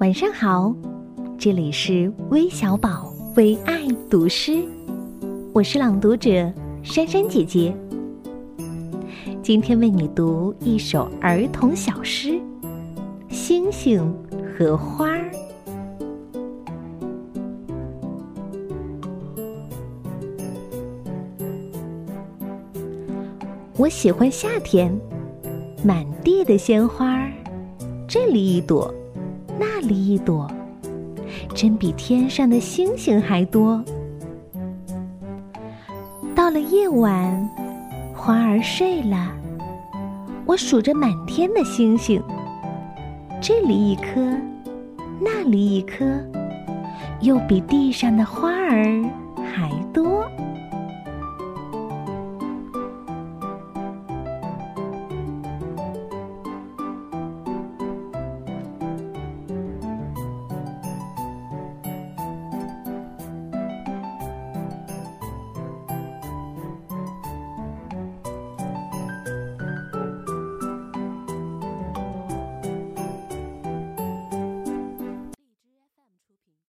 晚上好，这里是微小宝为爱读诗，我是朗读者珊珊姐姐。今天为你读一首儿童小诗《星星和花儿》。我喜欢夏天，满地的鲜花，这里一朵，那里一朵，真比天上的星星还多。到了夜晚，花儿睡了，我数着满天的星星，这里一颗，那里一颗，又比地上的花儿还多。